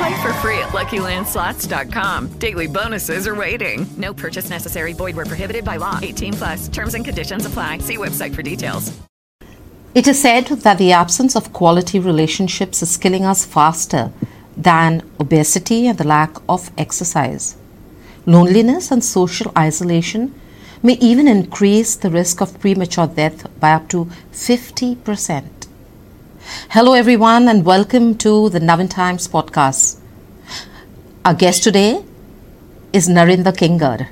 Play for free at LuckyLandSlots.com. Daily bonuses are waiting. No purchase necessary. Void where prohibited by law. 18 plus. Terms and conditions apply. See website for details. It is said that the absence of quality relationships is killing us faster than obesity and the lack of exercise. Loneliness and social isolation may even increase the risk of premature death by up to 50%. Hello, everyone, and welcome to the Navhind Times podcast. Our guest today is Narendra Kinger,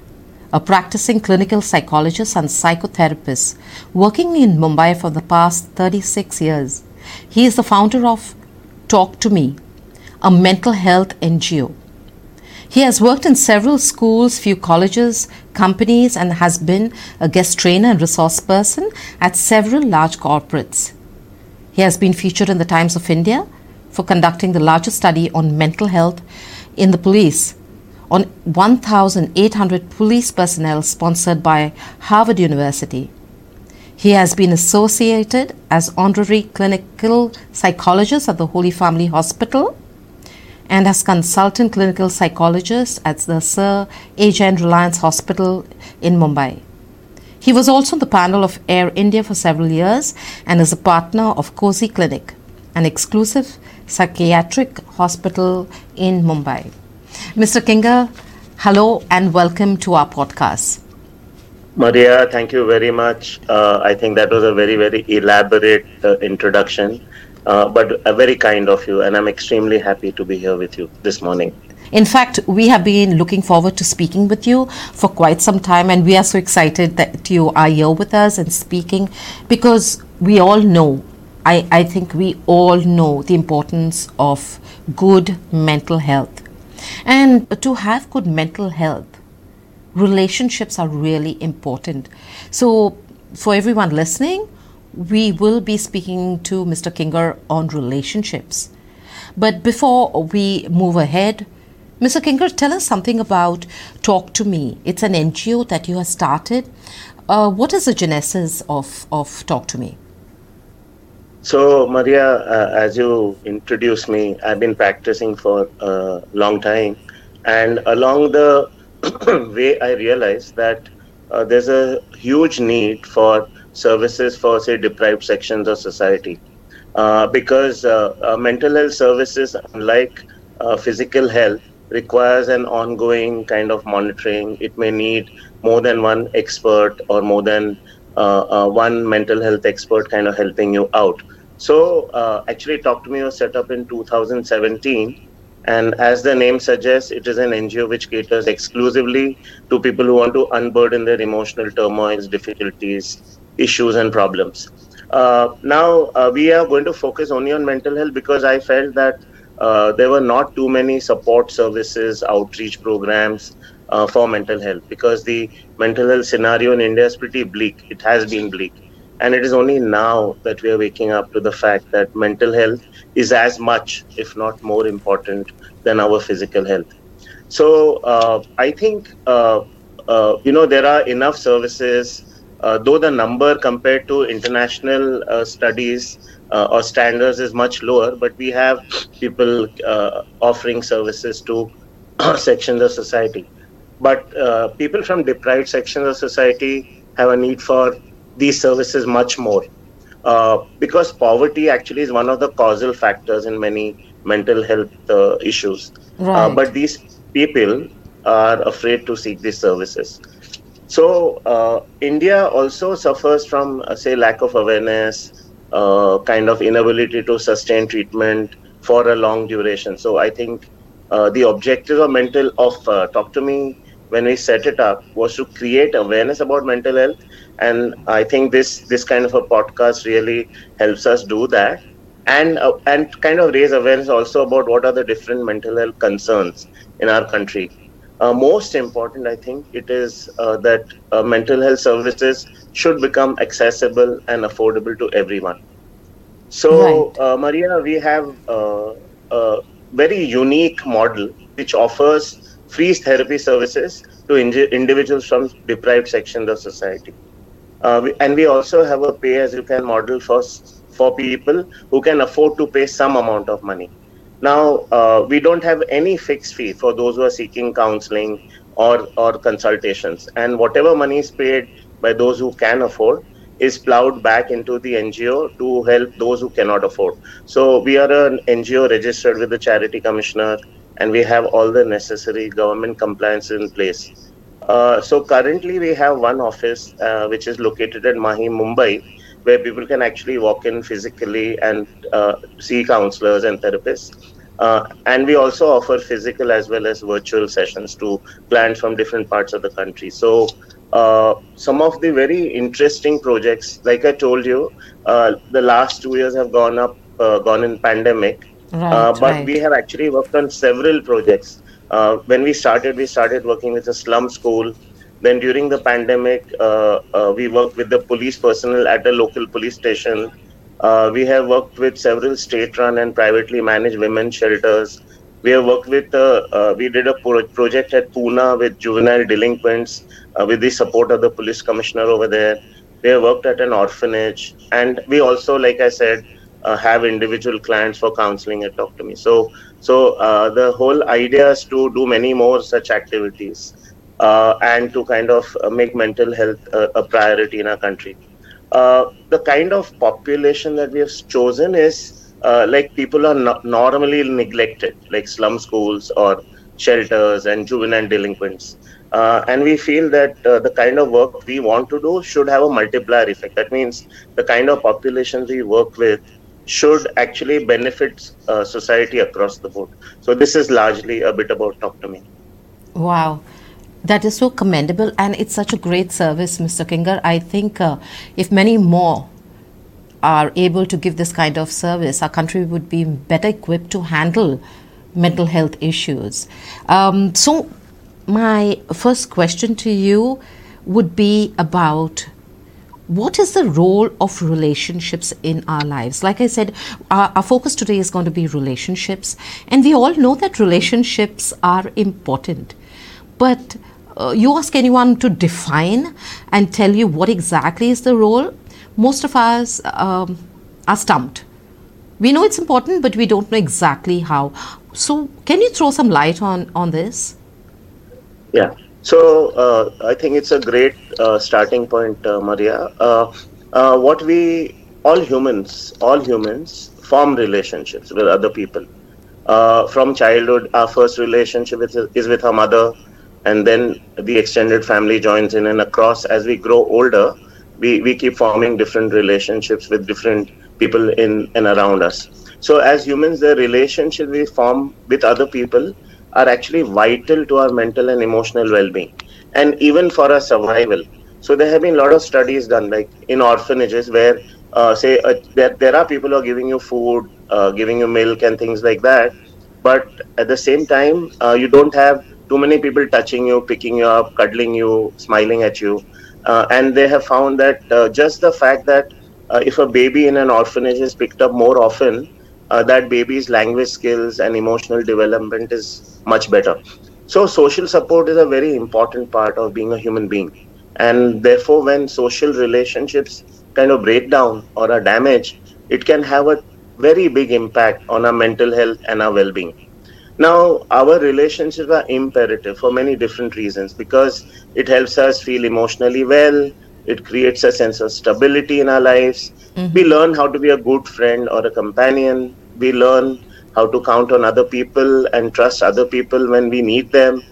a practicing clinical psychologist and psychotherapist working in Mumbai for the past 36 years. He is the founder of Talk to Me, a mental health NGO. He has worked in several schools, few colleges, companies, and has been a guest trainer and resource person at several large corporates. He has been featured in the Times of India for conducting the largest study on mental health in the police on 1,800 police personnel sponsored by Harvard University. He has been associated as honorary clinical psychologist at the Holy Family Hospital and as consultant clinical psychologist at the Sir A.J. Reliance Hospital in Mumbai. He was also on the panel of Air India for several years and is a partner of Cozy Clinic, an exclusive psychiatric hospital in Mumbai. Mr. Kinger, hello and welcome to our podcast. Maria, thank you very much. Uh, I think that was a very, very elaborate uh, introduction, uh, but very kind of you, and I'm extremely happy to be here with you this morning. In fact, we have been looking forward to speaking with you for quite some time, and we are so excited that you are here with us and speaking because we all know, I, I think we all know the importance of good mental health. And to have good mental health, relationships are really important. So, for everyone listening, we will be speaking to Mr. Kinger on relationships. But before we move ahead, Mr. Kinger, tell us something about Talk to Me. It's an NGO that you have started. Uh, what is the genesis of, of Talk to Me? So, Maria, uh, as you introduced me, I've been practicing for a long time. And along the way, I realized that uh, there's a huge need for services for, say, deprived sections of society. Uh, because uh, uh, mental health services, unlike uh, physical health, requires an ongoing kind of monitoring. It may need more than one expert or more than uh, uh, one mental health expert kind of helping you out. So, uh, actually, Talk to Me was set up in 2017. And as the name suggests, it is an NGO which caters exclusively to people who want to unburden their emotional turmoils, difficulties, issues, and problems. Uh, now, uh, we are going to focus only on mental health because I felt that uh, there were not too many support services, outreach programs uh, for mental health because the mental health scenario in India is pretty bleak. It has been bleak. And it is only now that we are waking up to the fact that mental health is as much, if not more important, than our physical health. So uh, I think, uh, uh, you know, there are enough services, though the number compared to international studies uh, or standards is much lower, but we have people uh, offering services to sections of society. But uh, people from deprived sections of society have a need for these services much more. Uh, because poverty actually is one of the causal factors in many mental health uh, issues. Uh, Right. but these people are afraid to seek these services. So uh, India also suffers from, uh, say, lack of awareness, kind of inability to sustain treatment for a long duration. So I think uh, the objective of mental of uh, Talk to Me when we set it up was to create awareness about mental health, and I think this this kind of a podcast really helps us do that, and uh, and kind of raise awareness also about what are the different mental health concerns in our country. Uh, most important, I think, it is uh, that mental health services should become accessible and affordable to everyone. So, right. Uh, Maria, we have uh, a very unique model which offers free therapy services to individuals from deprived sections of society. Uh, we, and we also have a pay as you can model for, for people who can afford to pay some amount of money. Now, uh, we don't have any fixed fee for those who are seeking counseling or, or consultations. And whatever money is paid by those who can afford is plowed back into the NGO to help those who cannot afford. So, we are an NGO registered with the Charity Commissioner and we have all the necessary government compliance in place. Uh, so, currently, we have one office uh, which is located at Mahim, Mumbai where people can actually walk in physically and uh, see counselors and therapists. Uh, and we also offer physical as well as virtual sessions to clients from different parts of the country. So, uh, some of the very interesting projects, like I told you, uh, the last two years have gone up, uh, gone in pandemic. Right, uh, but right. we have actually worked on several projects. when we started, we started working with a slum school then during the pandemic, uh, uh, we worked with the police personnel at a local police station. Uh, we have worked with several state-run and privately managed women's shelters. We have worked with, uh, uh, we did a pro- project at Pune with juvenile delinquents uh, with the support of the police commissioner over there. We have worked at an orphanage. And we also, like I said, have individual clients for counseling at Talk to Me. So, so the whole idea is to do many more such activities uh, and to kind of uh, make mental health a, a priority in our country. Uh, the kind of population that we have chosen is uh, like people are no- normally neglected, like slum schools or shelters and juvenile delinquents. Uh, and we feel that uh, the kind of work we want to do should have a multiplier effect. That means the kind of populations we work with should actually benefit society across the board. So this is largely a bit about Talk to Me. Wow. That is so commendable, and it's such a great service, Mr. Kinger. I think uh, if many more are able to give this kind of service, our country would be better equipped to handle mental health issues. Um, so, my first question to you would be about what is the role of relationships in our lives? Like I said, our, our, focus today is going to be relationships, and we all know that relationships are important. But uh, you ask anyone to define and tell you what exactly is the role, most of us um, are stumped. We know it's important, but we don't know exactly how. So, can you throw some light on, on this? Yeah. So, uh, I think it's a great uh, starting point, uh, Maria. Uh, uh, what we, all humans, all humans form relationships with other people. from childhood, our first relationship is, is with our mother, and then the extended family joins in and across as we grow older we, we keep forming different relationships with different people in and around us so as humans the relationships we form with other people are actually vital to our mental and emotional well-being and even for our survival so there have been a lot of studies done like in orphanages where uh, say uh, there, there are people who are giving you food uh, giving you milk and things like that but at the same time uh, you don't have too many people touching you, picking you up, cuddling you, smiling at you. Uh, and they have found that uh, just the fact that uh, if a baby in an orphanage is picked up more often, that baby's language skills and emotional development is much better. So, social support is a very important part of being a human being. And therefore, when social relationships kind of break down or are damaged, it can have a very big impact on our mental health and our well being. Now, our relationships are imperative for many different reasons because it helps us feel emotionally well, it creates a sense of stability in our lives. Mm-hmm. We learn how to be a good friend or a companion. We learn how to count on other people and trust other people when we need them.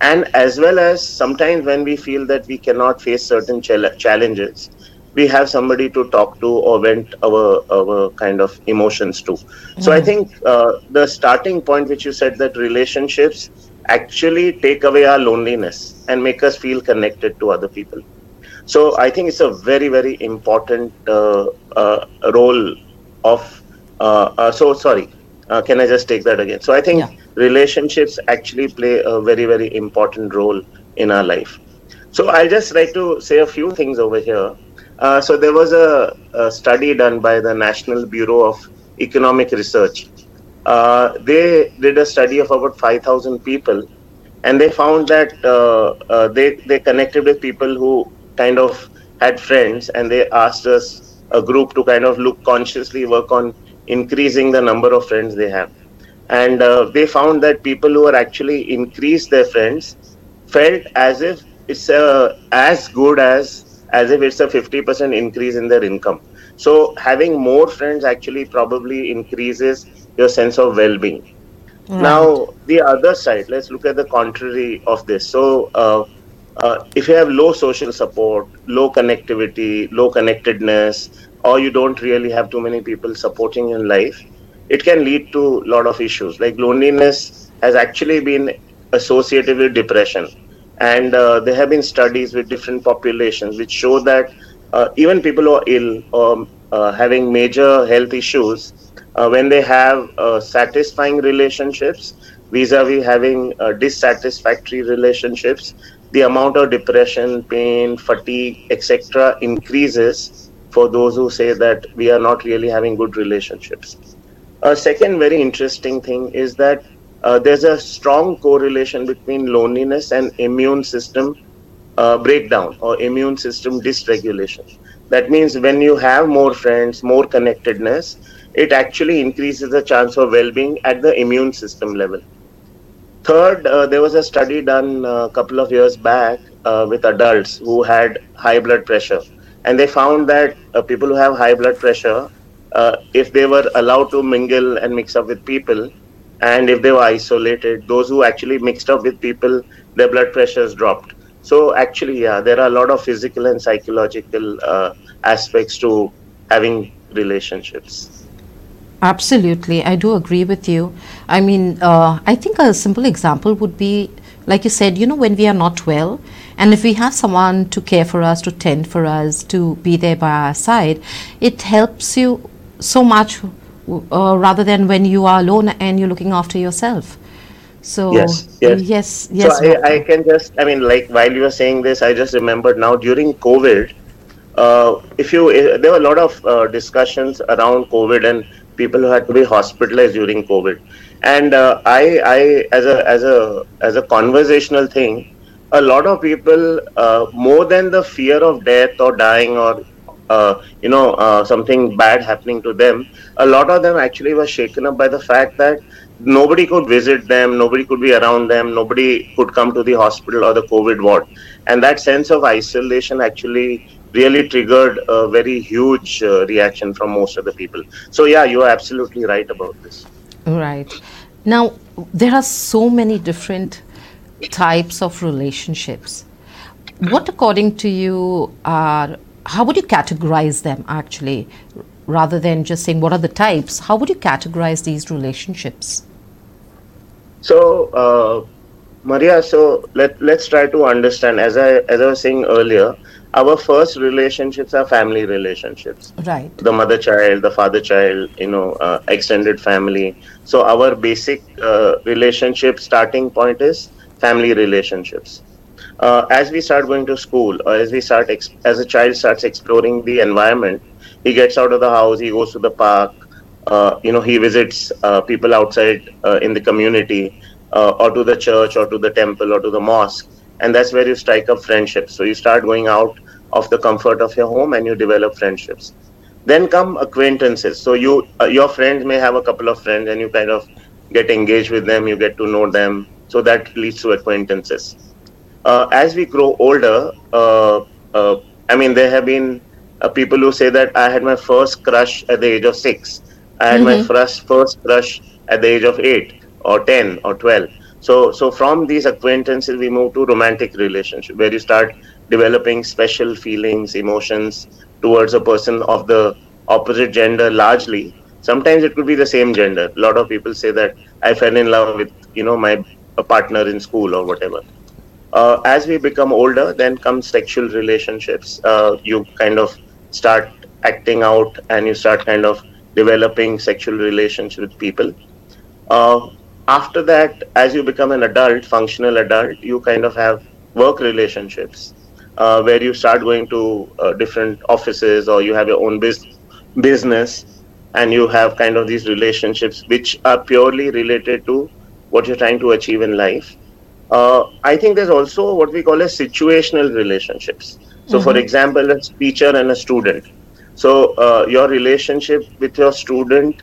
and as well as sometimes when we feel that we cannot face certain chal- challenges we have somebody to talk to or vent our our kind of emotions to. So i think uh, the starting point which you said that relationships actually take away our loneliness and make us feel connected to other people. So i think it's a very very important uh, uh, role of uh, uh, so sorry uh, can i just take that again? So i think Yeah. relationships actually play a very very important role in our life. So i'll just like to say a few things over here uh, so there was a, a study done by the national bureau of economic research. Uh, they did a study of about 5000 people and they found that uh, uh, they they connected with people who kind of had friends and they asked us a group to kind of look consciously work on increasing the number of friends they have. And uh, they found that people who are actually increased their friends felt as if it's as good as as if it's a 50% increase in their income so having more friends actually probably increases your sense of well-being now, the other side, let's look at the contrary of this. So, uh, uh, if you have low social support, low connectivity, low connectedness, or you don't really have too many people supporting in life, it can lead to a lot of issues. Like loneliness has actually been associated with depression. And uh, there have been studies with different populations which show that uh, even people who are ill or uh, having major health issues, uh, when they have uh, satisfying relationships vis-a-vis having uh, dissatisfactory relationships the amount of depression pain fatigue etc increases for those who say that we are not really having good relationships. A second very interesting thing is that uh, there's a strong correlation between loneliness and immune system uh, breakdown or immune system dysregulation that means when you have more friends more connectedness it actually increases the chance of well-being at the immune system level. Third, uh, there was a study done a couple of years back uh, with adults who had high blood pressure, and they found that uh, people who have high blood pressure, uh, if they were allowed to mingle and mix up with people, and if they were isolated, those who actually mixed up with people, their blood pressures dropped. So actually, yeah, there are a lot of physical and psychological uh, aspects to having relationships. Absolutely, I do agree with you. I mean, uh, I think a simple example would be, like you said, you know, when we are not well, and if we have someone to care for us, to tend for us, to be there by our side, it helps you so much uh, rather than when you are alone and you're looking after yourself. So yes, yes, yes, yes. So I, I can just, I mean, like while you were saying this, I just remembered now during COVID, uh, if you, uh, there were a lot of uh, discussions around COVID and people who had to be hospitalized during COVID, and uh, I, I, as a, as a, as a conversational thing, a lot of people, uh, more than the fear of death or dying or you know uh, something bad happening to them, a lot of them actually were shaken up by the fact that nobody could visit them, nobody could be around them, nobody could come to the hospital or the COVID ward, and that sense of isolation actually really triggered a very huge uh, reaction from most of the people. So yeah, you are absolutely right about this. Right. Now, there are so many different types of relationships. What, according to you, are how would you categorize them actually, rather than just saying what are the types? How would you categorize these relationships? So, uh, Maria, so let let's try to understand. As I as I was saying earlier, our first relationships are family relationships. Right. The mother child, the father child, you know, uh, extended family. So our basic uh, relationship starting point is family relationships. Uh, as we start going to school, or as we start, ex- as a child starts exploring the environment, he gets out of the house, he goes to the park, uh, you know, he visits uh, people outside uh, in the community, uh, or to the church, or to the temple, or to the mosque, and that's where you strike up friendships. So you start going out of the comfort of your home, and you develop friendships. Then come acquaintances. So you, uh, your friends may have a couple of friends, and you kind of get engaged with them, you get to know them. So that leads to acquaintances. Uh, as we grow older, uh, uh, I mean, there have been uh, people who say that I had my first crush at the age of six. I had my Mhm. first first crush at the age of eight or ten or twelve. So, so from these acquaintances, we move to romantic relationship, where you start developing special feelings, emotions towards a person of the opposite gender. Largely, sometimes it could be the same gender. A lot of people say that I fell in love with, you know, my partner in school or whatever. Uh, as we become older, then comes sexual relationships. Uh, you kind of start acting out, and you start kind of developing sexual relationships with people. Uh, after that, as you become an adult, functional adult, you kind of have work relationships uh, where you start going to uh, different offices or you have your own bus- business and you have kind of these relationships which are purely related to what you're trying to achieve in life. Uh, I think there's also what we call as situational relationships. So, mm-hmm. for example, a teacher and a student. So, uh, your relationship with your student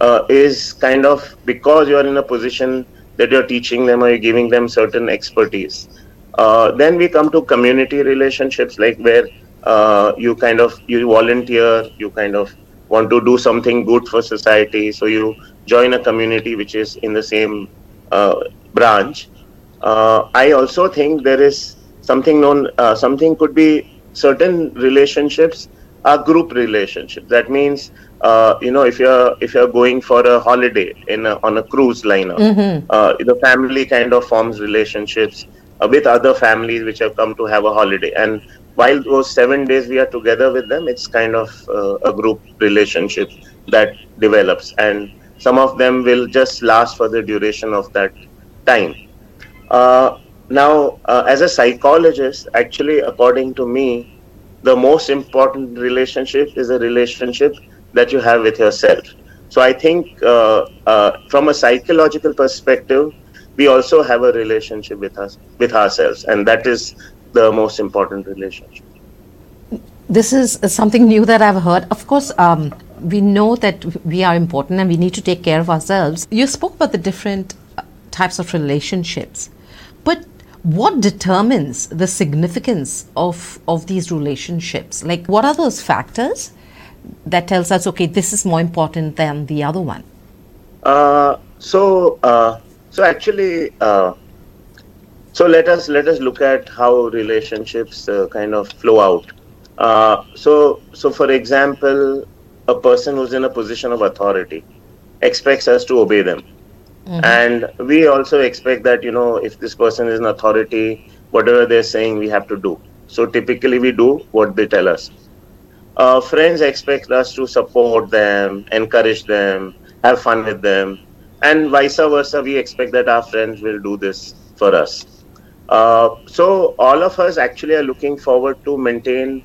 uh, is kind of because you are in a position that you're teaching them or you're giving them certain expertise. Uh, then we come to community relationships, like where uh, you kind of you volunteer, you kind of want to do something good for society, so you join a community which is in the same uh, branch. Uh, I also think there is something known, uh, something could be certain relationships are group relationships. That means uh, you know if you're if you're going for a holiday in a, on a cruise liner mm-hmm. uh, the family kind of forms relationships uh, with other families which have come to have a holiday and while those seven days we are together with them it's kind of uh, a group relationship that develops and some of them will just last for the duration of that time now uh, as a psychologist actually according to me the most important relationship is a relationship that you have with yourself. So I think uh, uh, from a psychological perspective, we also have a relationship with us with ourselves, and that is the most important relationship. This is something new that I've heard. Of course, um, we know that we are important and we need to take care of ourselves. You spoke about the different uh, types of relationships, but what determines the significance of of these relationships? Like, what are those factors? that tells us, okay, this is more important than the other one? Uh, so, uh, so actually, uh, so let us let us look at how relationships uh, kind of flow out. Uh, so, so for example, a person who's in a position of authority expects us to obey them, mm-hmm. and we also expect that you know if this person is an authority, whatever they're saying, we have to do. So typically, we do what they tell us uh, friends expect us to support them, encourage them, have fun with them, and vice versa. We expect that our friends will do this for us. Uh, so all of us actually are looking forward to maintain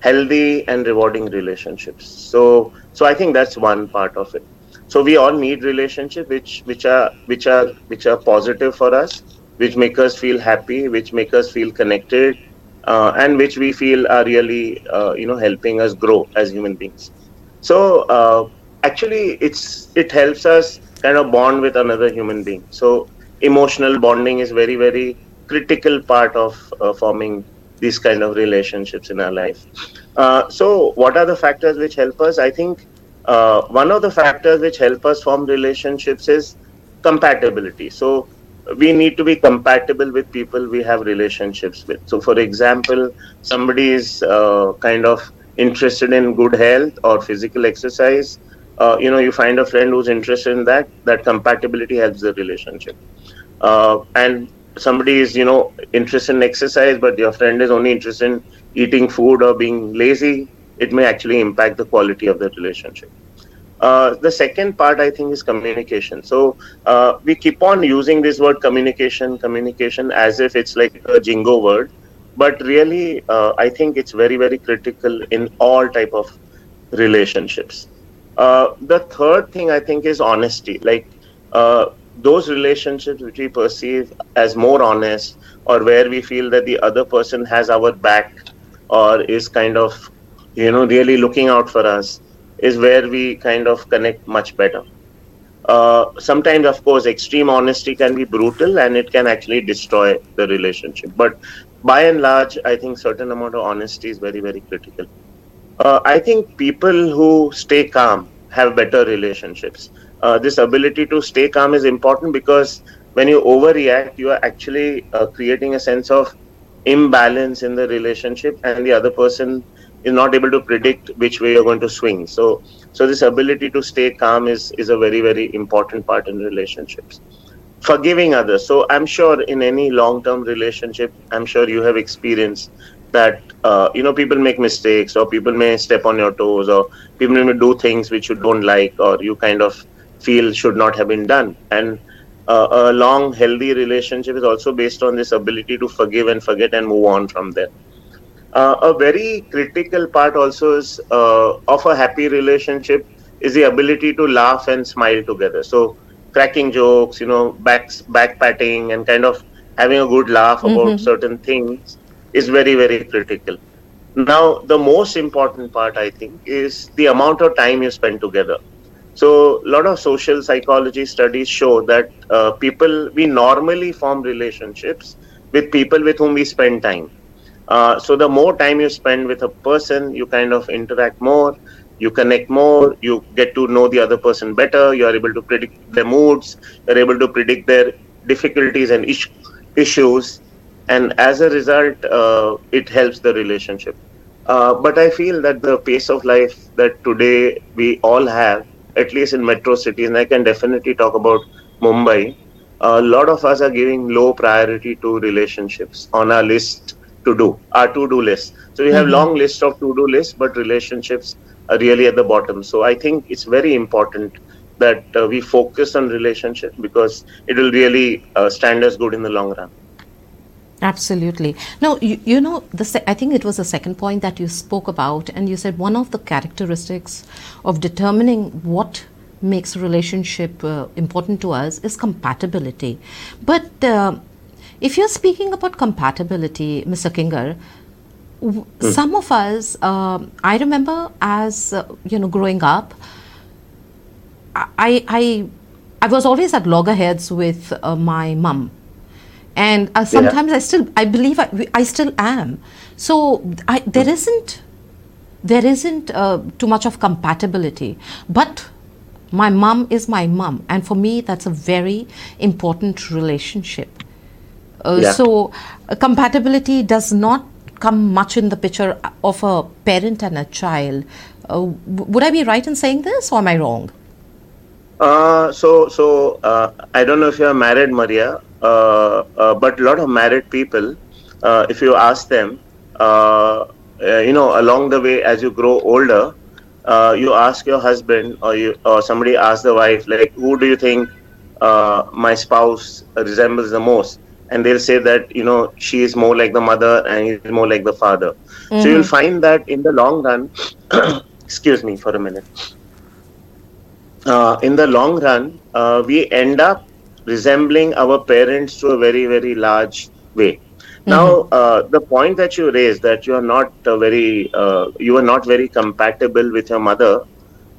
healthy and rewarding relationships. So so I think that's one part of it. So we all need relationships which which are which are which are positive for us, which make us feel happy, which make us feel connected, uh, and which we feel are really uh, you know helping us grow as human beings. So uh, actually it's it helps us kind of bond with another human being. So emotional bonding is very very critical part of uh, forming these kind of relationships in our life. Uh, so what are the factors which help us? I think uh, one of the factors which help us form relationships is compatibility so we need to be compatible with people we have relationships with. So, for example, somebody is uh, kind of interested in good health or physical exercise. Uh, you know, you find a friend who's interested in that. That compatibility helps the relationship. Uh, and somebody is, you know, interested in exercise, but your friend is only interested in eating food or being lazy. It may actually impact the quality of the relationship. Uh, the second part, I think, is communication. So uh, we keep on using this word communication, communication, as if it's like a jingo word, but really, uh, I think it's very, very critical in all type of relationships. Uh, the third thing I think is honesty. Like uh, those relationships which we perceive as more honest, or where we feel that the other person has our back, or is kind of, you know, really looking out for us is where we kind of connect much better. Uh, sometimes, of course, extreme honesty can be brutal and it can actually destroy the relationship. But by and large, I think certain amount of honesty is very, very critical. Uh, I think people who stay calm have better relationships. Uh, this ability to stay calm is important because when you overreact, you are actually uh, creating a sense of imbalance in the relationship, and the other person is not able to predict which way you're going to swing. So, so this ability to stay calm is is a very very important part in relationships. Forgiving others. So I'm sure in any long-term relationship, I'm sure you have experienced that uh, you know people make mistakes or people may step on your toes or people may do things which you don't like or you kind of feel should not have been done and uh, a long healthy relationship is also based on this ability to forgive and forget and move on from there uh, a very critical part also is uh, of a happy relationship is the ability to laugh and smile together so cracking jokes you know back back patting and kind of having a good laugh about mm-hmm. certain things is very, very critical. Now, the most important part, I think, is the amount of time you spend together. So, a lot of social psychology studies show that uh, people, we normally form relationships with people with whom we spend time. Uh, so, the more time you spend with a person, you kind of interact more, you connect more, you get to know the other person better, you are able to predict their moods, you're able to predict their difficulties and is- issues and as a result, uh, it helps the relationship. Uh, but I feel that the pace of life that today we all have, at least in metro cities, and I can definitely talk about Mumbai, a lot of us are giving low priority to relationships on our list to do, our to do list. So we have mm-hmm. long list of to do lists, but relationships are really at the bottom. So I think it's very important that uh, we focus on relationship because it will really uh, stand us good in the long run. Absolutely. Now, you, you know, the se- I think it was the second point that you spoke about, and you said one of the characteristics of determining what makes a relationship uh, important to us is compatibility. But uh, if you're speaking about compatibility, Mr. Kinger, w- mm. some of us, uh, I remember as uh, you know, growing up, I, I, I was always at loggerheads with uh, my mum and uh, sometimes yeah. i still i believe I, I still am so I, there isn't there isn't uh, too much of compatibility but my mom is my mom and for me that's a very important relationship yeah. so uh, compatibility does not come much in the picture of a parent and a child uh, would i be right in saying this or am i wrong uh, so so i don't know if you're married maria uh, uh, but a lot of married people, uh, if you ask them, you know, along the way as you grow older, you ask your husband or you or somebody asks the wife, like, who do you think my spouse resembles the most? And they'll say that you know she is more like the mother and he's more like the father mm-hmm. so you'll find that in the long run excuse me for a minute uh, in the long run uh, we end up resembling our parents to a very very large way mm-hmm. now uh, the point that you raised that you are not uh, very uh, you are not very compatible with your mother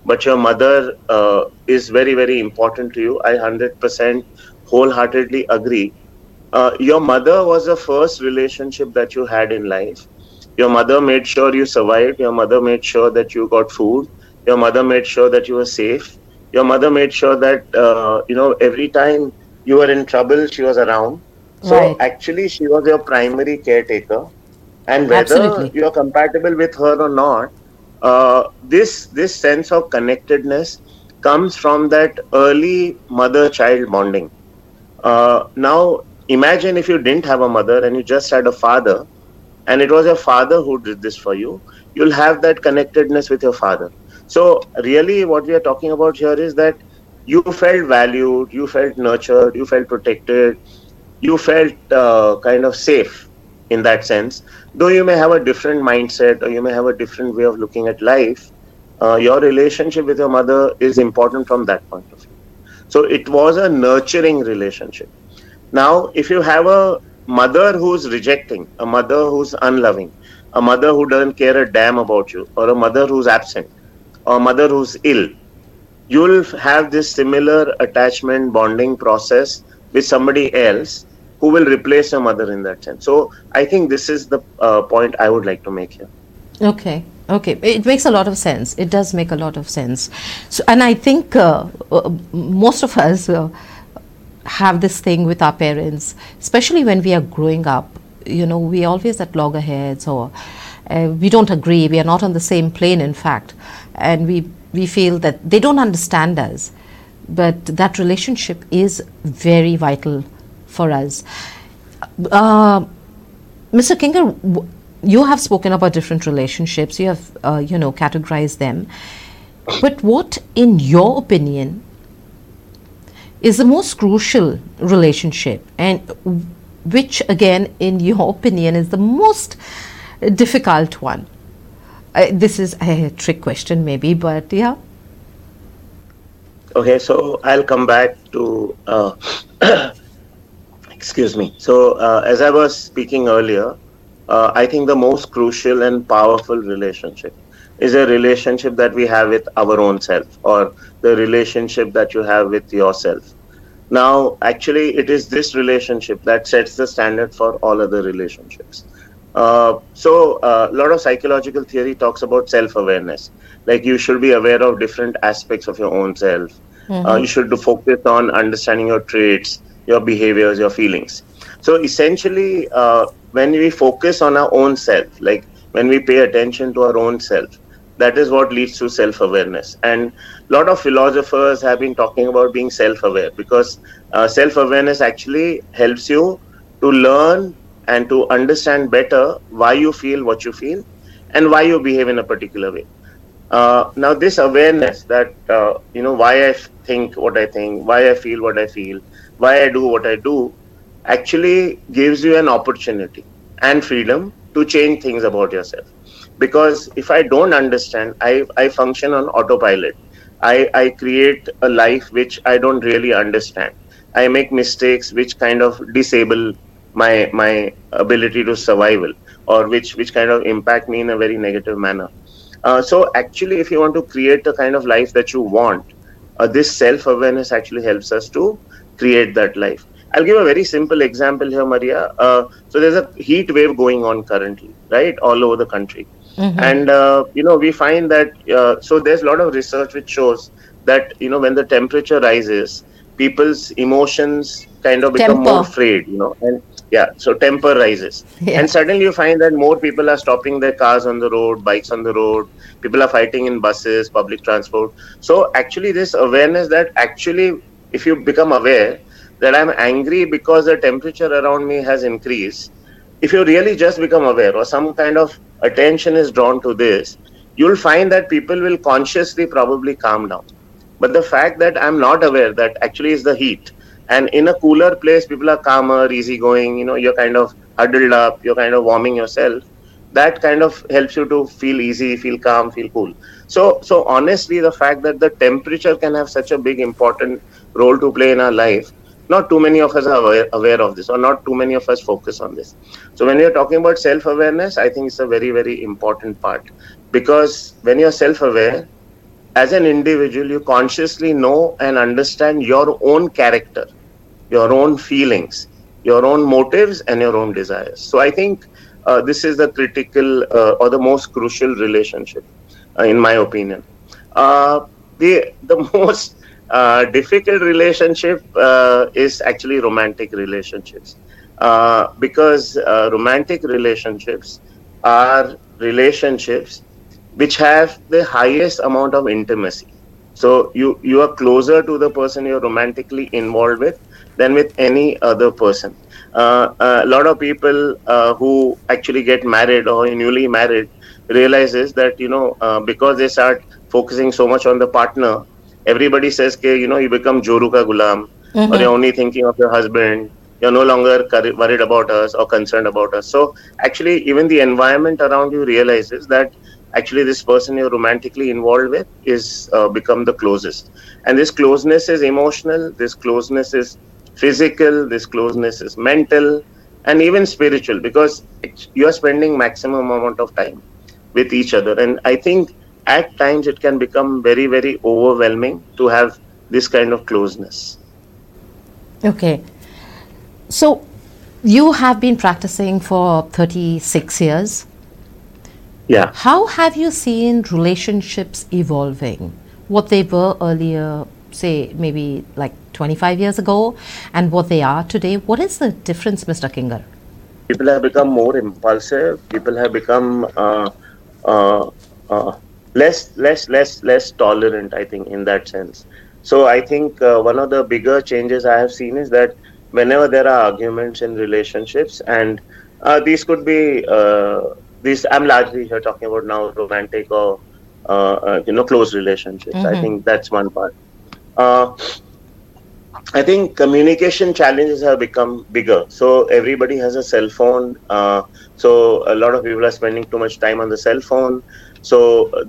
but your mother uh, is very very important to you i 100% wholeheartedly agree uh, your mother was the first relationship that you had in life. Your mother made sure you survived. Your mother made sure that you got food. Your mother made sure that you were safe. Your mother made sure that uh, you know every time you were in trouble she was around. So right. actually she was your primary caretaker. And whether Absolutely. you're compatible with her or not uh, this this sense of connectedness comes from that early mother child bonding. Uh, now imagine if you didn't have a mother and you just had a father and it was your father who did this for you you'll have that connectedness with your father so, really, what we are talking about here is that you felt valued, you felt nurtured, you felt protected, you felt uh, kind of safe in that sense. Though you may have a different mindset or you may have a different way of looking at life, uh, your relationship with your mother is important from that point of view. So, it was a nurturing relationship. Now, if you have a mother who's rejecting, a mother who's unloving, a mother who doesn't care a damn about you, or a mother who's absent, or a mother who's ill, you'll have this similar attachment bonding process with somebody else who will replace your mother in that sense. So I think this is the uh, point I would like to make here. Okay. Okay, it makes a lot of sense. It does make a lot of sense. So, and I think uh, uh, most of us, uh, have this thing with our parents, especially when we are growing up. You know, we always at loggerheads or uh, we don't agree, we are not on the same plane, in fact, and we, we feel that they don't understand us. But that relationship is very vital for us. Uh, Mr. Kinger, you have spoken about different relationships, you have, uh, you know, categorized them. But what, in your opinion, is the most crucial relationship and which again in your opinion is the most difficult one. Uh, this is a trick question maybe but yeah. Okay so i'll come back to uh, excuse me. So uh, as i was speaking earlier uh, i think the most crucial and powerful relationship is a relationship that we have with our own self or the relationship that you have with yourself. Now, actually, it is this relationship that sets the standard for all other relationships. Uh, so, uh, a lot of psychological theory talks about self awareness. Like, you should be aware of different aspects of your own self. Mm-hmm. Uh, you should focus on understanding your traits, your behaviors, your feelings. So, essentially, uh, when we focus on our own self, like when we pay attention to our own self, that is what leads to self awareness and a lot of philosophers have been talking about being self aware because uh, self awareness actually helps you to learn and to understand better why you feel what you feel and why you behave in a particular way. Uh, now this awareness that uh, you know why i think what i think why i feel what i feel why i do what i do actually gives you an opportunity and freedom to change things about yourself because if i don't understand i i function on autopilot i i create a life which i don't really understand i make mistakes which kind of disable my my ability to survival or which which kind of impact me in a very negative manner uh, so actually if you want to create the kind of life that you want uh, this self awareness actually helps us to create that life I'll give a very simple example here, Maria. Uh, so there's a heat wave going on currently, right, all over the country. Mm-hmm. And uh, you know, we find that uh, so there's a lot of research which shows that you know when the temperature rises, people's emotions kind of become temper. more frayed. You know, and yeah, so temper rises, yeah. and suddenly you find that more people are stopping their cars on the road, bikes on the road. People are fighting in buses, public transport. So actually, this awareness that actually, if you become aware that I'm angry because the temperature around me has increased, if you really just become aware or some kind of attention is drawn to this, you'll find that people will consciously probably calm down. But the fact that I'm not aware that actually is the heat. And in a cooler place, people are calmer, easygoing, you know, you're kind of huddled up, you're kind of warming yourself. That kind of helps you to feel easy, feel calm, feel cool. So, so honestly, the fact that the temperature can have such a big important role to play in our life not too many of us are aware, aware of this or not too many of us focus on this. So when you're talking about self-awareness i think it's a very very important part. Because when you're self-aware as an individual you consciously know and understand your own character your own feelings your own motives and your own desires. So i think uh, this is the critical uh, or the most crucial relationship uh, in my opinion. Uh, the the most uh, difficult relationship uh, is actually romantic relationships. Uh, because uh, romantic relationships are relationships which have the highest amount of intimacy. So you you are closer to the person you're romantically involved with than with any other person. Uh, a lot of people uh, who actually get married or newly married realizes that you know because they start focusing so much on the partner everybody says, okay, you know, you become Joru ka gulam, mm-hmm. or you're only thinking of your husband. You're no longer worried about us or concerned about us. So actually, even the environment around you realizes that actually this person you're romantically involved with is uh, become the closest. And this closeness is emotional. This closeness is physical. This closeness is mental and even spiritual because you are spending maximum amount of time with each other. And I think at times it can become very, very overwhelming to have this kind of closeness. Okay. So you have been practicing for 36 years. Yeah. How have you seen relationships evolving? What they were earlier, say, maybe like 25 years ago and what they are today? What is the difference, Mr. Kinger? People have become more impulsive. People have become uh, uh, uh, less, less, less, less tolerant. I think in that sense. So I think uh, one of the bigger changes I have seen is that whenever there are arguments in relationships, and uh, these could be uh, these. I'm largely here talking about now romantic or you know close relationships. Mm-hmm. I think that's one part. I think communication challenges have become bigger. So everybody has a cell phone. Uh, so a lot of people are spending too much time on the cell phone. So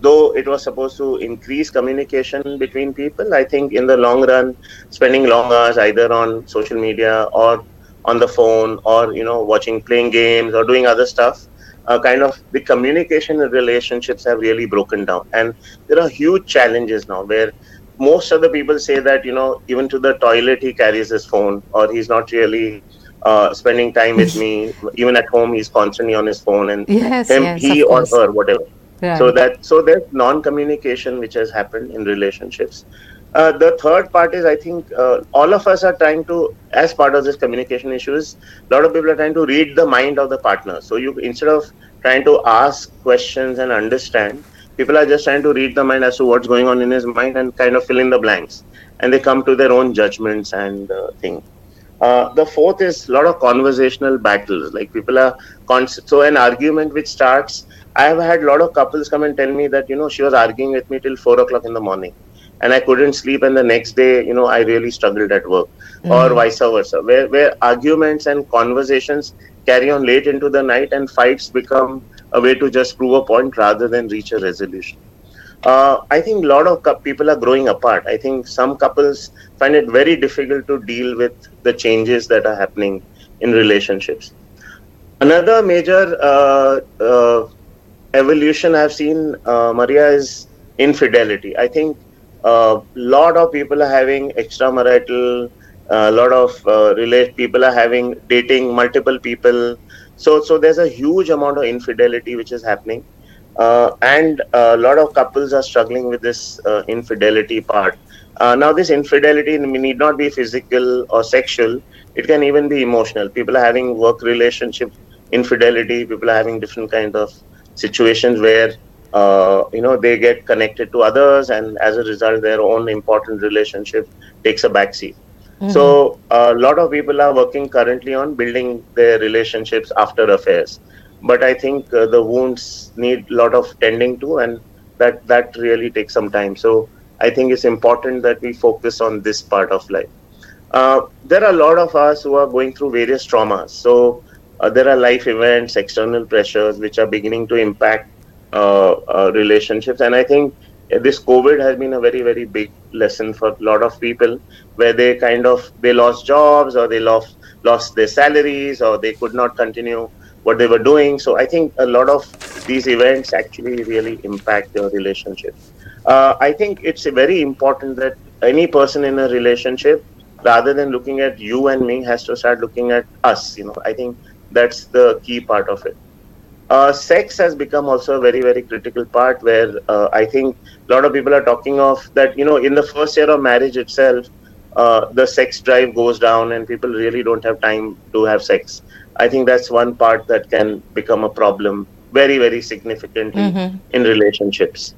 though it was supposed to increase communication between people, I think in the long run, spending long hours either on social media or on the phone or you know watching playing games or doing other stuff uh, kind of the communication and relationships have really broken down. And there are huge challenges now where most of the people say that you know even to the toilet he carries his phone or he's not really uh, spending time with me. Even at home he's constantly on his phone and yes, him, yes, he or her whatever Right. so that so there's non-communication which has happened in relationships. Uh, the third part is i think uh, all of us are trying to as part of this communication issues a lot of people are trying to read the mind of the partner. So you instead of trying to ask questions and understand people are just trying to read the mind as to what's going on in his mind and kind of fill in the blanks. And they come to their own judgments and uh, thing uh, the fourth is a lot of conversational battles like people are so an argument which starts I have had a lot of couples come and tell me that, you know, she was arguing with me till four o'clock in the morning and I couldn't sleep. And the next day, you know, I really struggled at work mm-hmm. or vice versa, where, where arguments and conversations carry on late into the night and fights become a way to just prove a point rather than reach a resolution. Uh, I think a lot of people are growing apart. I think some couples find it very difficult to deal with the changes that are happening in relationships. Another major uh, uh, evolution I've seen, uh, Maria, is infidelity. I think a uh, lot of people are having extramarital, a lot of uh, people are having dating multiple people. So, so there's a huge amount of infidelity which is happening, uh, and a lot of couples are struggling with this uh, infidelity part. Uh, now, this infidelity need not be physical or sexual; it can even be emotional. People are having work relationship infidelity. People are having different kind of situations where uh, you know they get connected to others and as a result their own important relationship takes a backseat mm-hmm. so a lot of people are working currently on building their relationships after affairs but i think uh, the wounds need a lot of tending to and that that really takes some time. So i think it's important that we focus on this part of life. Uh, there are a lot of us who are going through various traumas. So uh, there are life events, external pressures which are beginning to impact uh, uh, relationships. And I think this COVID has been a very, very big lesson for a lot of people where they kind of they lost jobs or they lost lost their salaries or they could not continue what they were doing. So I think a lot of these events actually really impact your relationship. Uh, I think it's very important that any person in a relationship, rather than looking at you and me, has to start looking at us. You know, I think that's the key part of it. Uh, sex has become also a very very critical part where uh, I think a lot of people are talking of that you know in the first year of marriage itself uh, the sex drive goes down and people really don't have time to have sex. I think that's one part that can become a problem very very significantly mm-hmm. in relationships.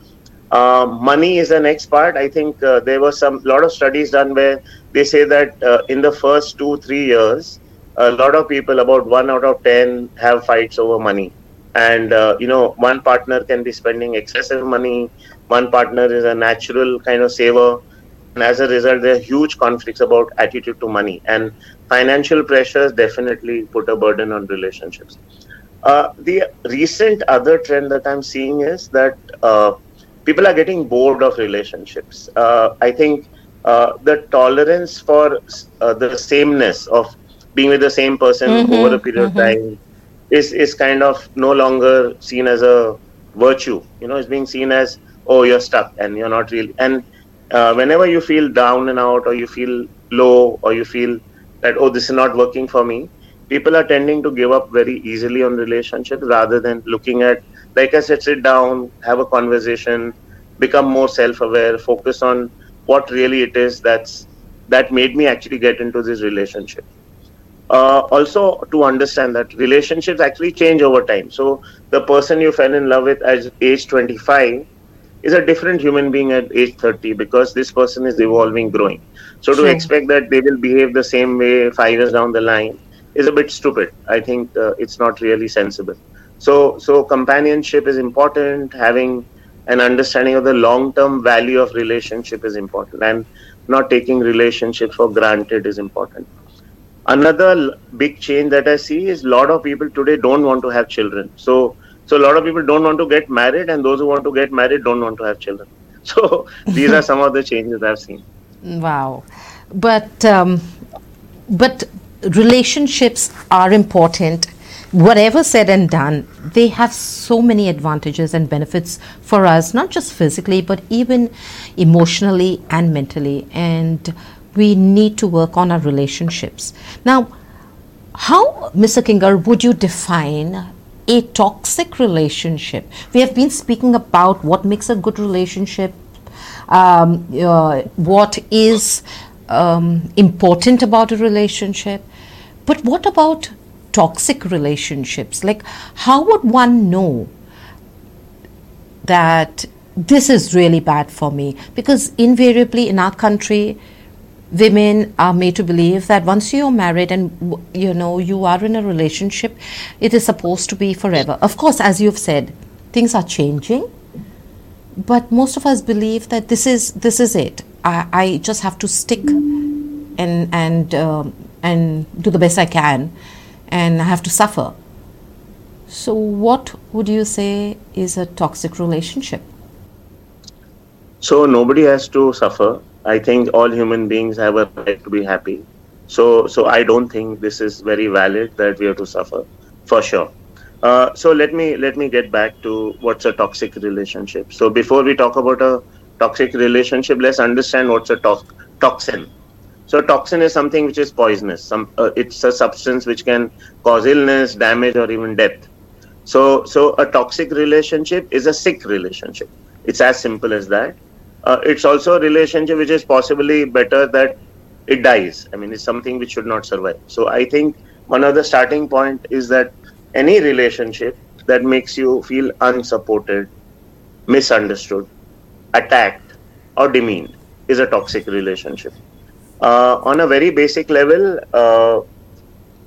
Uh, money is the next part. I think uh, there was some lot of studies done where they say that uh, in the first two three years a lot of people, about one out of ten, have fights over money. And uh, you know, one partner can be spending excessive money. One partner is a natural kind of saver, and as a result, there are huge conflicts about attitude to money. And financial pressures definitely put a burden on relationships. Uh, the recent other trend that I'm seeing is that uh, people are getting bored of relationships. Uh, I think uh, the tolerance for uh, the sameness of being with the same person mm-hmm, over a period mm-hmm. of time is is kind of no longer seen as a virtue. You know, it's being seen as oh you're stuck and you're not really. And uh, whenever you feel down and out, or you feel low, or you feel that oh this is not working for me, people are tending to give up very easily on relationships rather than looking at like I said, sit down, have a conversation, become more self-aware, focus on what really it is that's that made me actually get into this relationship. Uh, also, to understand that relationships actually change over time. So, the person you fell in love with at age 25 is a different human being at age 30 because this person is evolving, growing. So, to Sure. expect that they will behave the same way five years down the line is a bit stupid. I think uh, it's not really sensible. So, so companionship is important. Having an understanding of the long-term value of relationship is important, and not taking relationships for granted is important. Another l- big change that I see is a lot of people today don't want to have children. So, so a lot of people don't want to get married, and those who want to get married don't want to have children. So, these are some of the changes I've seen. Wow. But um, but relationships are important. Whatever said and done, they have so many advantages and benefits for us, not just physically, but even emotionally and mentally. And we need to work on our relationships. Now, how, Mr. Kinger, would you define a toxic relationship? We have been speaking about what makes a good relationship, um, uh, what is um, important about a relationship, but what about toxic relationships? Like, how would one know that this is really bad for me? Because invariably in our country, women are made to believe that once you're married and you know you are in a relationship it is supposed to be forever. Of course as you've said things are changing but most of us believe that this is this is it. I, I just have to stick and and um, and do the best i can and i have to suffer. So what would you say is a toxic relationship? So nobody has to suffer. I think all human beings have a right to be happy. So so I don't think this is very valid that we have to suffer, for sure. Uh, so let me let me get back to what's a toxic relationship. So before we talk about a toxic relationship, let's understand what's a to- toxin. So toxin is something which is poisonous. Some uh, it's a substance which can cause illness, damage, or even death. So so a toxic relationship is a sick relationship. It's as simple as that. Uh, it's also a relationship which is possibly better that it dies. I mean, it's something which should not survive. So I think one of the starting point is that any relationship that makes you feel unsupported, misunderstood, attacked, or demeaned is a toxic relationship. Uh, on a very basic level, uh,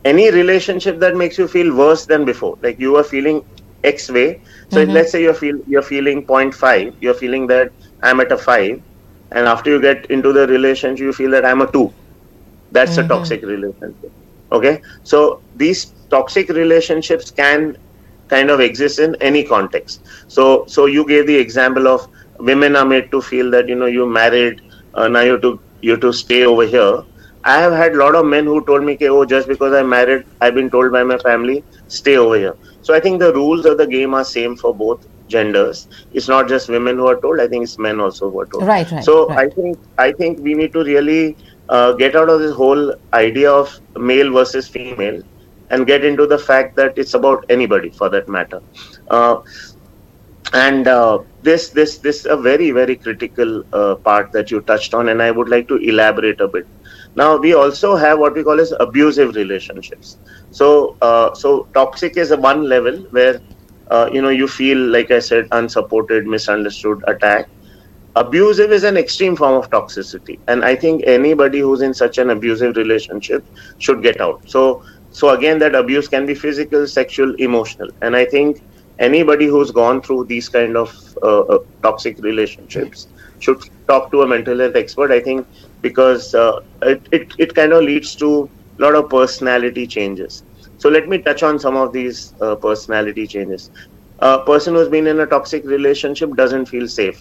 any relationship that makes you feel worse than before, like you were feeling X way. So Mhm. let's say you're feel you're feeling 0.5, you're feeling that I'm at a five, and after you get into the relationship, you feel that I'm a two. That's a Mhm. toxic relationship. Okay, so these toxic relationships can kind of exist in any context. So, so you gave the example of women are made to feel that you know you married, uh, now you to you to stay over here. I have had a lot of men who told me, "Okay, oh, just because I'm married, I've been told by my family, stay over here." So I think the rules of the game are same for both genders. It's not just women who are told. I think it's men also who are told. Right, right, So right. I think I think we need to really uh, get out of this whole idea of male versus female and get into the fact that it's about anybody for that matter. Uh, and uh, this this this is a very very critical uh, part that you touched on, and I would like to elaborate a bit. Now we also have what we call as abusive relationships. So uh, so toxic is a one level where uh, you know you feel like I said unsupported, misunderstood, attacked. Abusive is an extreme form of toxicity, and I think anybody who's in such an abusive relationship should get out. So so again, that abuse can be physical, sexual, emotional, and I think anybody who's gone through these kind of uh, uh, toxic relationships should talk to a mental health expert. I think because uh, it, it it kind of leads to a lot of personality changes. So let me touch on some of these uh, personality changes. A person who's been in a toxic relationship doesn't feel safe.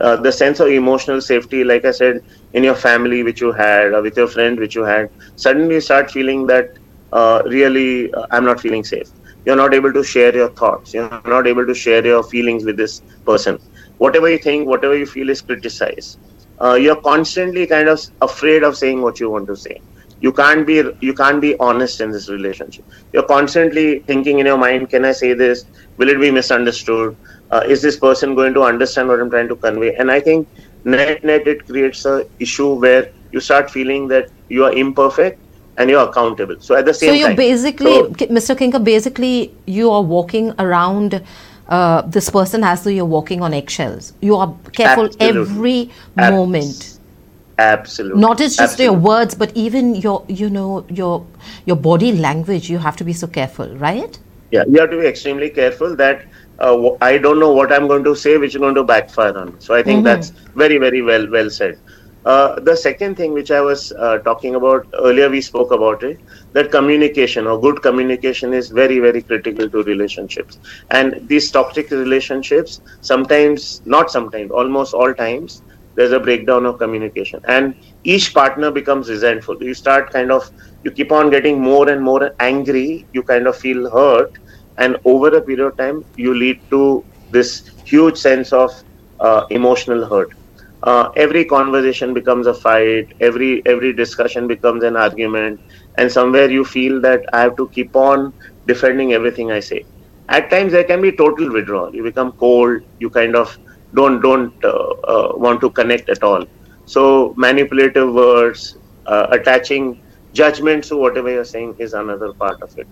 Uh, the sense of emotional safety, like I said, in your family which you had, or with your friend which you had, suddenly start feeling that uh, really uh, I'm not feeling safe. You're not able to share your thoughts. You're not able to share your feelings with this person. Whatever you think, whatever you feel is criticized. Uh, you're constantly kind of afraid of saying what you want to say. You can't be you can't be honest in this relationship. You're constantly thinking in your mind, can I say this? Will it be misunderstood? Uh, is this person going to understand what I'm trying to convey? And I think net net it creates a issue where you start feeling that you are imperfect and you're accountable. So at the same time. so time, basically, so- Mr. Kinger, basically you are walking around uh, this person as though you're walking on eggshells. You are careful Absolutely. every Abs- moment. Absolutely Not as just your words, but even your, you know, your your body language. You have to be so careful, right? Yeah, you have to be extremely careful that uh, I don't know what I'm going to say, which is going to backfire on me. So I think Mhm. that's very, very well well said. Uh, the second thing which I was uh, talking about earlier, we spoke about it, that communication or good communication is very, very critical to relationships. And these toxic relationships, sometimes, not sometimes, almost all times, there's a breakdown of communication. And each partner becomes resentful. You start kind of, you keep on getting more and more angry, you kind of feel hurt. And over a period of time, you lead to this huge sense of uh, emotional hurt. Uh, every conversation becomes a fight. Every every discussion becomes an argument. And somewhere you feel that i have to keep on defending everything i say. At times there can be total withdrawal. You become cold. You kind of don't don't uh, uh, want to connect at all. So manipulative words uh, attaching judgments to whatever you're saying is another part of it.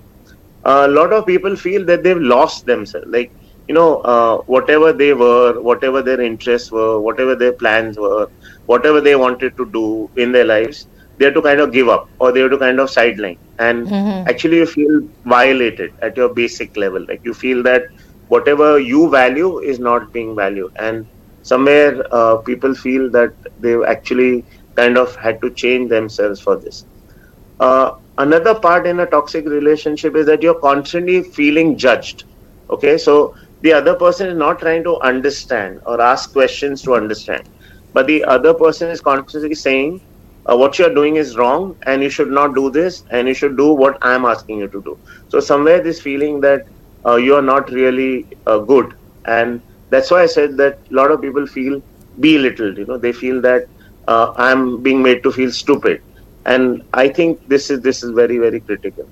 A lot of people feel that they've lost themselves. Like you know uh, whatever they were whatever their interests were whatever their plans were whatever they wanted to do in their lives they have to kind of give up or they have to kind of sideline. And Mhm. actually you feel violated at your basic level. Like you feel that whatever you value is not being valued. And somewhere uh, people feel that they've actually kind of had to change themselves for this. Uh, another part in a toxic relationship is that you're constantly feeling judged. Okay so the other person is not trying to understand or ask questions to understand. But the other person is constantly saying uh, what you're doing is wrong and you should not do this and you should do what i'm asking you to do. So somewhere this feeling that uh, you are not really uh, good. And that's why i said that a lot of people feel belittled you know they feel that uh, i'm being made to feel stupid. And i think this is this is very very critical.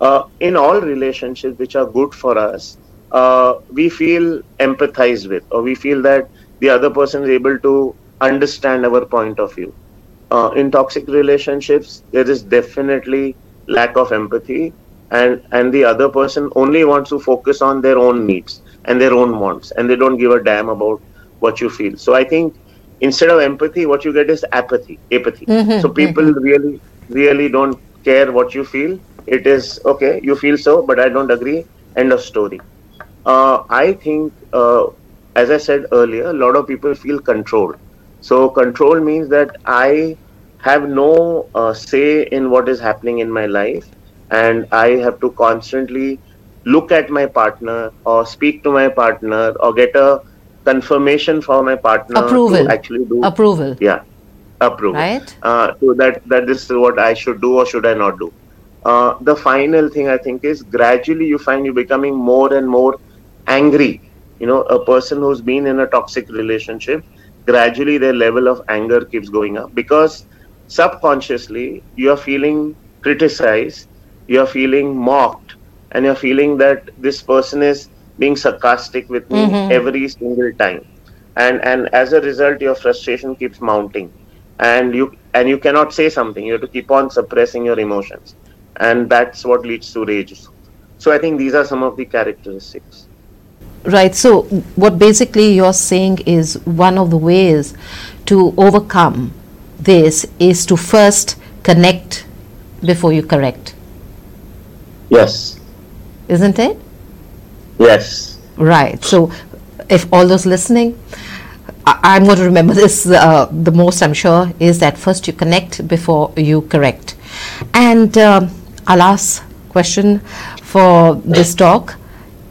Uh, in all relationships which are good for us uh, we feel empathized with or we feel that the other person is able to understand our point of view. Uh, in toxic relationships there is definitely lack of empathy and and the other person only wants to focus on their own needs and their own wants and they don't give a damn about what you feel. So i think instead of empathy what you get is apathy apathy. Mhm, so people really really don't care what you feel. It is okay you feel so but i don't agree. End of story. Uh, i think uh, as i said earlier a lot of people feel controlled. So control means that i have no uh, say in what is happening in my life and i have to constantly look at my partner or speak to my partner or get a confirmation for my partner Approval. to actually do Approval. yeah approval Right. uh, so that that this is what i should do or should i not do uh, the final thing i think is gradually you find you becoming more and more angry you know a person who's been in a toxic relationship gradually their level of anger keeps going up because subconsciously you are feeling criticized you are feeling mocked and you're feeling that this person is being sarcastic with me Mhm. every single time. And and as a result your frustration keeps mounting. And you and you cannot say something. You have to keep on suppressing your emotions. And that's what leads to rage. So i think these are some of the characteristics. Right. So, what basically you're saying is one of the ways to overcome this is to first connect before you correct, yes isn't it? yes Right. So, if all those listening, I- I'm going to remember this uh, the most, I'm sure, is that first you connect before you correct. And um, our last question for this talk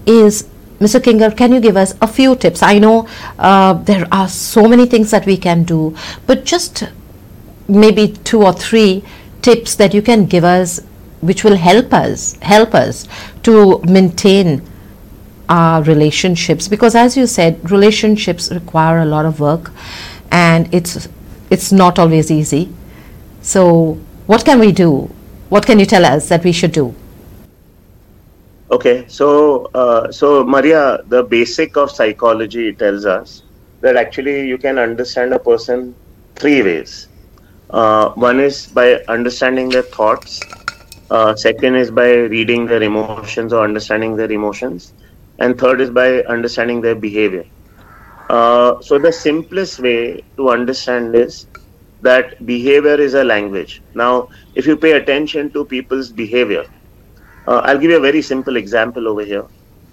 is Mr. Kinger, can you give us a few tips? I know uh, there are so many things that we can do, but just maybe two or three tips that you can give us which will help us help us to maintain our relationships because as you said relationships require a lot of work and it's it's not always easy so what can we do what can you tell us that we should do okay so uh, so maria the basic of psychology tells us that actually you can understand a person three ways. Uh, one is by understanding their thoughts. Uh, second is by reading their emotions or understanding their emotions. And third is by understanding their behavior. Uh, so the simplest way to understand is that behavior is a language. Now, if you pay attention to people's behavior, uh, I'll give you a very simple example over here.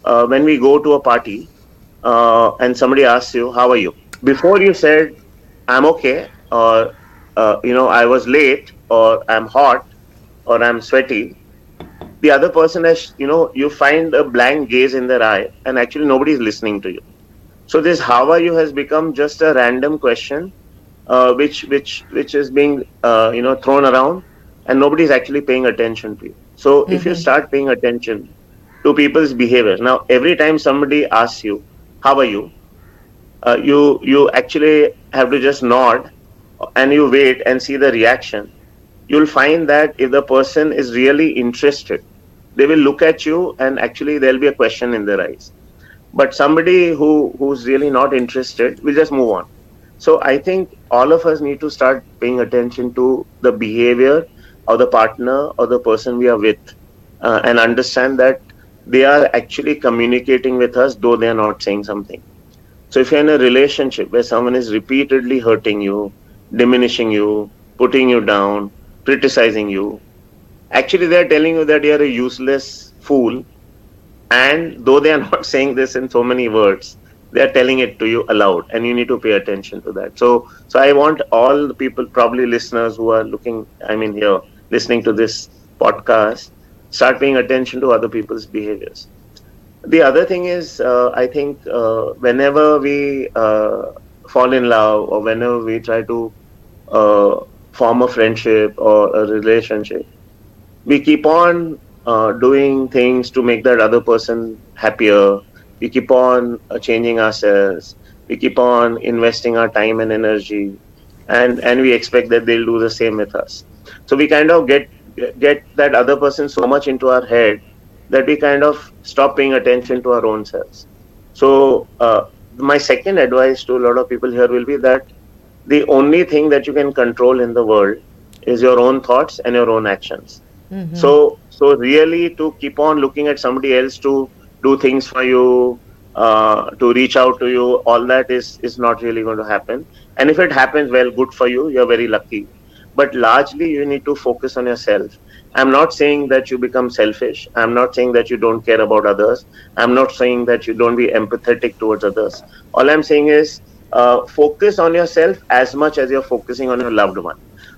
Uh, when we go to a party uh, and somebody asks you, How are you? Before you said, I'm okay, or uh, you know, I was late, or I'm hot, or I'm sweaty, the other person has, you know, you find a blank gaze in their eye, and actually nobody is listening to you. So this "How are you" has become just a random question uh, which which which is being uh, you know thrown around and nobody is actually paying attention to you so mm-hmm. if you mm-hmm. start paying attention to people's behavior now every time somebody asks you how are you uh, you you actually have to just nod and you wait and see the reaction you'll find that if the person is really interested they will look at you and actually there'll be a question in their eyes but somebody who who's really not interested will just move on so I think all of us need to start paying attention to the behavior of the partner or the person we are with uh, and understand that they are actually communicating with us though they are not saying something. So if you're in a relationship where someone is repeatedly hurting you, diminishing you, putting you down, criticizing you, actually they're telling you that you're a useless fool. And though they are not saying this in so many words, they are telling it to you aloud and you need to pay attention to that so so i want all the people probably listeners who are looking i mean here listening to this podcast start paying attention to other people's behaviors the other thing is uh, i think uh, whenever we uh, fall in love or whenever we try to uh, form a friendship or a relationship. We keep on uh, doing things to make that other person happier. We keep on uh, changing ourselves. We keep on investing our time and energy. And and we expect that they'll do the same with us. So we kind of get get that other person so much into our head that we kind of stop paying attention to our own selves. So uh, my second advice to a lot of people here will be that the only thing that you can control in the world is your own thoughts and your own actions mm-hmm. so so really to keep on looking at somebody else to do things for you, uh, to reach out to you, all that is is not really going to happen. And if it happens, well, good for you. You're very lucky. But largely, you need to focus on yourself. I'm not saying that you become selfish. I'm not saying that you don't care about others. I'm not saying that you don't be empathetic towards others. All I'm saying is uh, focus on yourself as much as you're focusing on your loved one,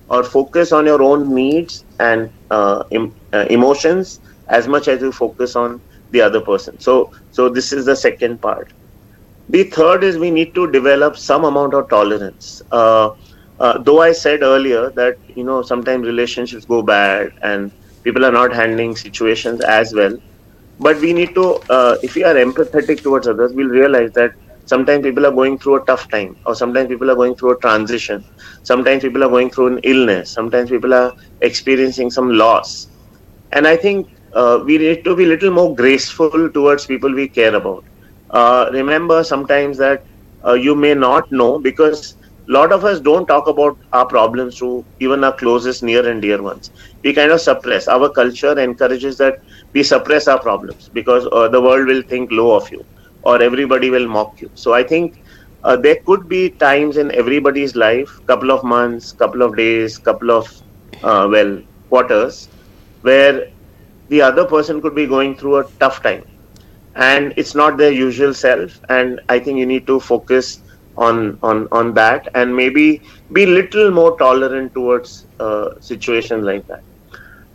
or focus on your own needs and uh, em- uh, emotions as much as you focus on the other person. So so this is the second part. The third is we need to develop some amount of tolerance. Uh, uh, though i said earlier that you know sometimes relationships go bad and people are not handling situations as well but we need to if we are empathetic towards others we'll realize that sometimes people are going through a tough time or sometimes people are going through a transition sometimes people are going through an illness sometimes people are experiencing some loss and i think uh, we need to be a little more graceful towards people we care about. Uh, remember sometimes that uh, you may not know because a lot of us don't talk about our problems to even our closest near and dear ones. We kind of suppress. Our culture encourages that we suppress our problems because uh, the world will think low of you or everybody will mock you. So I think uh, there could be times in everybody's life, couple of months, couple of days, couple of uh, well quarters, where the other person could be going through a tough time and it's not their usual self and i think you need to focus on on on that and maybe be little more tolerant towards uh, situations like that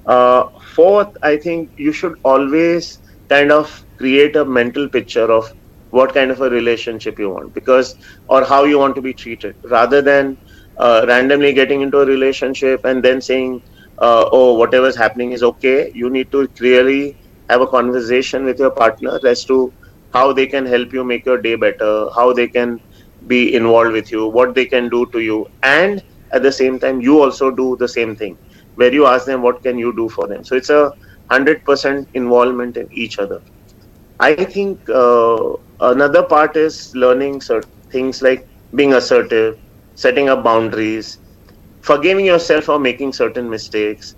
uh, fourth i think you should always kind of create a mental picture of what kind of a relationship you want because or how you want to be treated rather than uh, randomly getting into a relationship and then saying uh, oh, whatever's happening is okay. You need to clearly have a conversation with your partner as to how they can help you make your day better, how they can be involved with you, what they can do to you, and at the same time, you also do the same thing where you ask them what can you do for them. So it's a hundred percent involvement in each other. I think uh, another part is learning certain things like being assertive, setting up boundaries, forgiving yourself for making certain mistakes,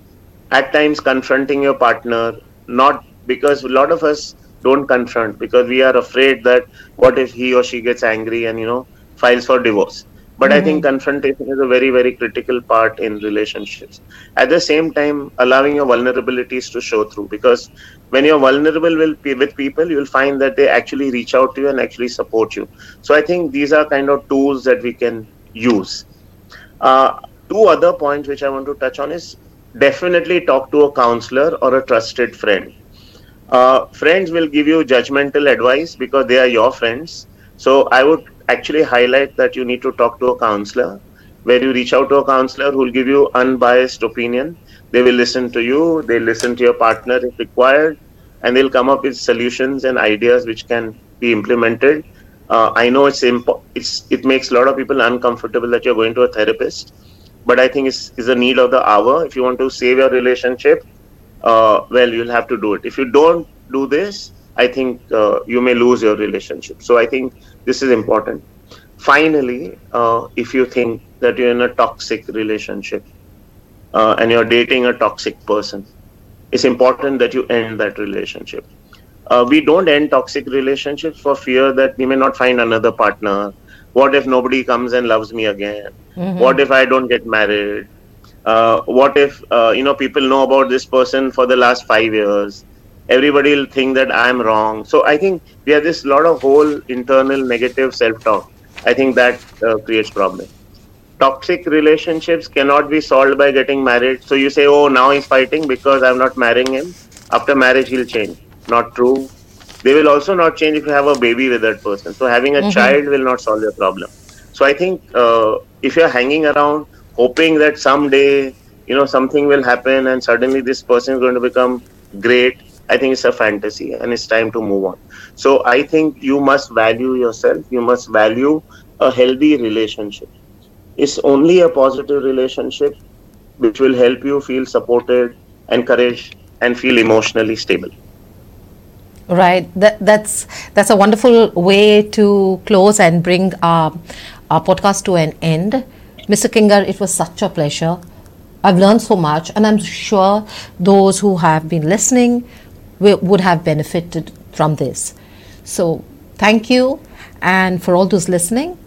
at times confronting your partner, not because a lot of us don't confront because we are afraid that what if he or she gets angry and you know files for divorce but mm-hmm. i think confrontation is a very very critical part in relationships. At the same time allowing your vulnerabilities to show through. Because when you're vulnerable with, with people you'll find that they actually reach out to you and actually support you. So i think these are kind of tools that we can use. Uh, two other points which i want to touch on is definitely talk to a counselor or a trusted friend. Uh, friends will give you judgmental advice because they are your friends so i would actually highlight that you need to talk to a counselor. Where you reach out to a counselor who will give you unbiased opinion they will listen to you they listen to your partner if required and they'll come up with solutions and ideas which can be implemented. Uh, i know it's impo- it's it makes a lot of people uncomfortable that you're going to a therapist but i think it's, it's a need of the hour. If you want to save your relationship uh, well you'll have to do it. If you don't do this I think uh, you may lose your relationship. So I think this is important. Finally, uh, if you think that you're in a toxic relationship uh, and you're dating a toxic person, it's important that you end that relationship. Uh, we don't end toxic relationships for fear that we may not find another partner. What if nobody comes and loves me again? Mm-hmm. What if I don't get married? Uh, what if uh, you know people know about this person for the last five years? Everybody will think that I'm wrong. So I think we have this lot of whole internal negative self-talk. I think that uh, creates problem. Toxic relationships cannot be solved by getting married. So you say, oh, now he's fighting because I'm not marrying him. After marriage, he'll change. Not true. They will also not change if you have a baby with that person. So having a mm-hmm. child will not solve your problem. So I think uh, if you're hanging around hoping that someday, you know, something will happen and suddenly this person is going to become great, I think it's a fantasy and it's time to move on. So I think you must value yourself, you must value a healthy relationship. It's only a positive relationship which will help you feel supported, encouraged, and feel emotionally stable. Right. That, that's that's a wonderful way to close and bring our, our podcast to an end. Mr. Kinger, it was such a pleasure. I've learned so much, and I'm sure those who have been listening would have benefited from this. So, thank you. And for all those listening,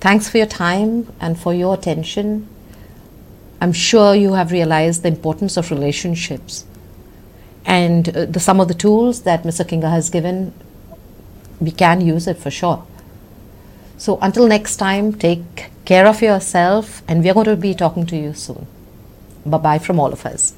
thanks for your time and for your attention. I'm sure you have realized the importance of relationships. And uh, the, some of the tools that Mr. Kinger has given, we can use it for sure. So, until next time, take care of yourself, and we're going to be talking to you soon. Bye bye from all of us.